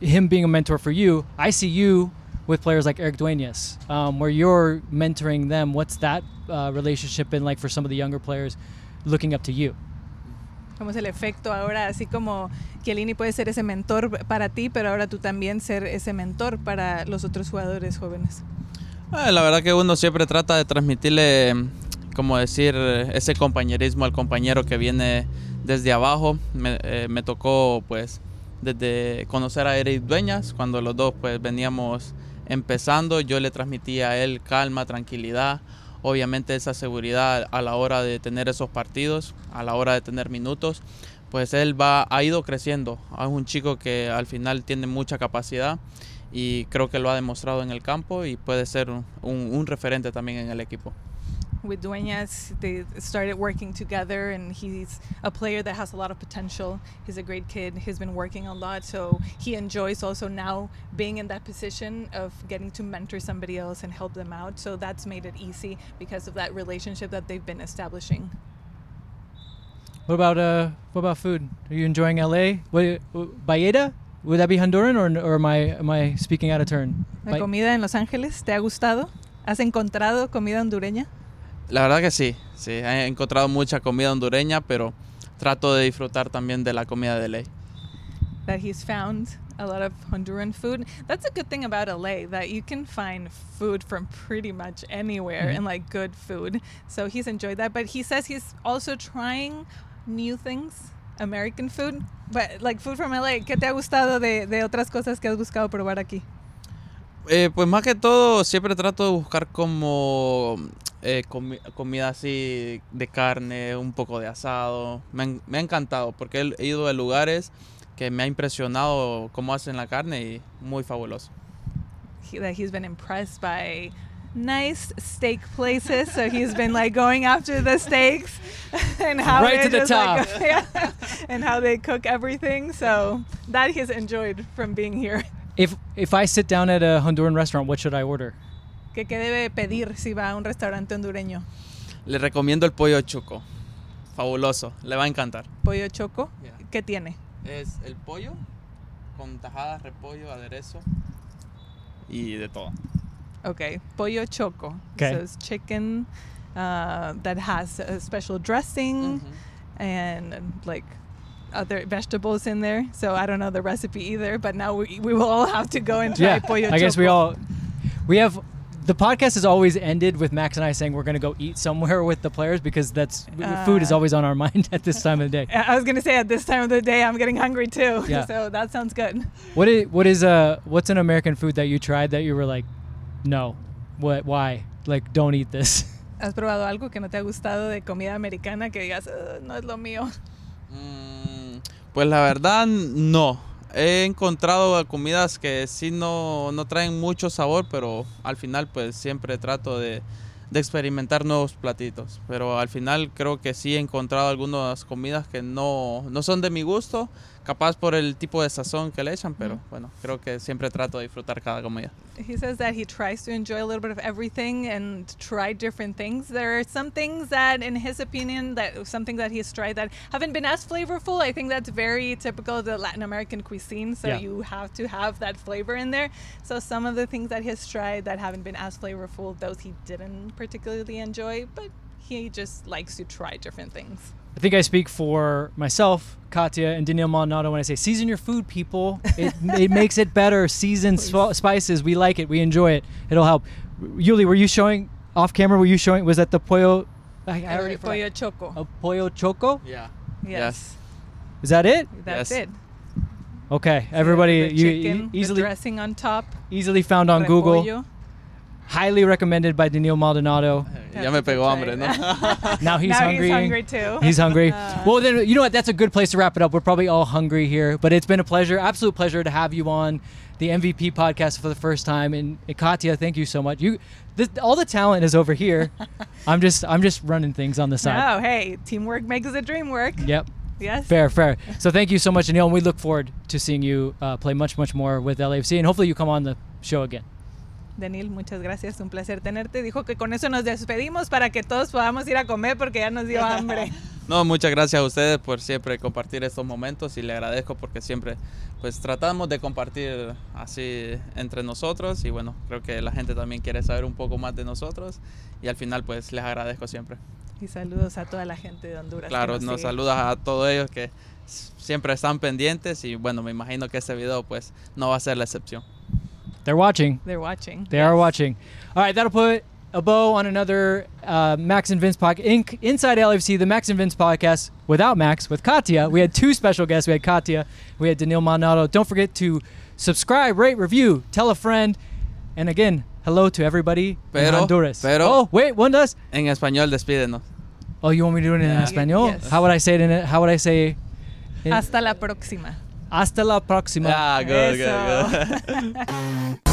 him being a mentor for you, I see you with players like Erik Dueñas, um, where you're mentoring them. What's that uh, relationship been like for some of the younger players looking up to you? ¿Cómo es el efecto ahora? Así como Chiellini puede ser ese mentor para ti, pero ahora tú también ser ese mentor para los otros jugadores jóvenes. Ah, La verdad que uno siempre trata de transmitirle, como decir, ese compañerismo al compañero que viene desde abajo. Me, eh, tocó pues desde conocer a Eric Dueñas, cuando los dos pues veníamos empezando, yo le transmitía a él calma, tranquilidad, obviamente esa seguridad a la hora de tener esos partidos, a la hora de tener minutos, pues él va, ha ido creciendo, es un chico que al final tiene mucha capacidad y creo que lo ha demostrado en el campo y puede ser un, un- un referente también en el equipo. with Dueñas. They started working together, and he's a player that has a lot of potential. He's a great kid. He's been working a lot, so he enjoys also now being in that position of getting to mentor somebody else and help them out. So that's made it easy because of that relationship that they've been establishing. What about uh? What about food? Are you enjoying LA? What, Bayeda? Would that be Honduran, or, or am I am I speaking out of turn? La Bay- comida en Los Ángeles, ¿te ha gustado? ¿Has encontrado comida hondureña? La verdad que sí, sí, he encontrado mucha comida hondureña, pero trato de disfrutar también de la comida de ley. that he's found a lot of Honduran food. That's a good thing about LA that you can find food from pretty much anywhere Mhm. and like good food. So he's enjoyed that, but he says he's also trying new things, American food, but like food from LA. ¿Qué te ha gustado de, de otras cosas que has buscado probar aquí? Eh, pues más que todo siempre trato de buscar como eh, comi- comida así de carne, un poco de asado. Me, han- me ha encantado porque he he ido a lugares que me ha impresionado cómo hacen la carne y muy fabuloso. He, that he's been impressed by nice steak places. So he's been like going after the steaks (laughs) and how Right they to the just, like, (laughs) yeah, and how they cook everything. So that he's enjoyed from being here. If if I sit down at a Honduran restaurant, what should I order? ¿Qué, qué debe pedir si va a un restaurante hondureño? Le recomiendo el pollo chuco. Fabuloso, le va a encantar. Pollo choco. Yeah. ¿Qué tiene? Es el pollo con tajadas, repollo, aderezo y de todo. Okay, pollo choco. Okay. So it's chicken uh, that has a special dressing Ujú. and like other vegetables in there. So I don't know the recipe either, but now we, we will all have to go and try yeah, pollo I guess we all we have the podcast has always ended with Max and I saying we're going to go eat somewhere (laughs) with the players because that's food is Uh, always on our (laughs) mind at this time of the day. I was gonna say at this time of the day I'm getting hungry too. (laughs) Yeah. so that sounds good. What is what is uh what's an American food that you tried that you were like, no, what why like don't eat this? (laughs) ¿Has probado algo que no te ha gustado de comida americana que digas "Ugh, no es lo mío? Mm, pues la verdad no. He encontrado comidas que sí no, no traen mucho sabor, pero al final pues siempre trato de, de experimentar nuevos platitos. Pero al final creo que sí he encontrado algunas comidas que no, no son de mi gusto, capaz por el tipo de sazón que le echan, pero Ujú. bueno, creo que siempre trato de disfrutar cada comida. He says that he tries to enjoy a little bit of everything and try different things. There are some things that, in his opinion, that something that he's tried that haven't been as flavorful. I think that's very typical of the Latin American cuisine. So Yeah. you have to have that flavor in there. So some of the things that he's tried that haven't been as flavorful, those he didn't particularly enjoy, but he just likes to try different things. I think I speak for myself, Katia, and Daniel Maldonado when I say season your food, people. It, (laughs) it makes it better. Season sp- spices. We like it. We enjoy it. It'll help. Yuli, were you showing off camera? Were you showing? Was that the pollo? I, I already uh, El forgot. pollo choco. A pollo choco. Yeah. yes. Is that it? That's Yes. it. Okay, everybody, The you chicken, e- easily the dressing on top. easily found on Google. Repollo. Highly recommended by Daniel Maldonado. Ya me pegó hambre, ¿no? (laughs) Now he's hungry. now hungry. he's hungry too. He's hungry. (laughs) Uh, well, then you know what? That's a good place to wrap it up. We're probably all hungry here, but it's been a pleasure, absolute pleasure to have you on the MVP podcast for the first time. And Katia, thank you so much. You, this, all the talent is over here. (laughs) I'm just, I'm just running things on the side. No, hey, teamwork makes the dream work. Yep. Yes. Fair, fair. So thank you so much, Daniel, and we look forward to seeing you uh, play much, much more with LAFC, and hopefully you come on the show again. Daniel, muchas gracias. Un placer tenerte. Dijo que con eso nos despedimos para que todos podamos ir a comer porque ya nos dio (laughs) hambre. No, muchas gracias a ustedes por siempre compartir estos momentos y le agradezco porque siempre pues tratamos de compartir así entre nosotros y bueno, creo que la gente también quiere saber un poco más de nosotros y al final pues les agradezco siempre. Y saludos a toda la gente de Honduras. Claro, nos nos saludas a todos ellos que siempre están pendientes y bueno, me imagino que este video pues no va a ser la excepción. They're watching. They're watching. They are watching. All right, that'll put a bow on another uh, Max and Vince podcast. In- inside LFC, the Max and Vince podcast without Max, with Katia. We had two special guests. We had Katia, we had Daniel Maldonado. Don't forget to subscribe, rate, review, tell a friend. And again, hello to everybody in Honduras. pero- oh, wait, one does. En español, despídenos. Oh, you want me to do it in Yeah. Espanol? Yes. How would I say it in it? How would I say it? Hasta la próxima. Hasta la próxima. Ah, good, good, good. (laughs)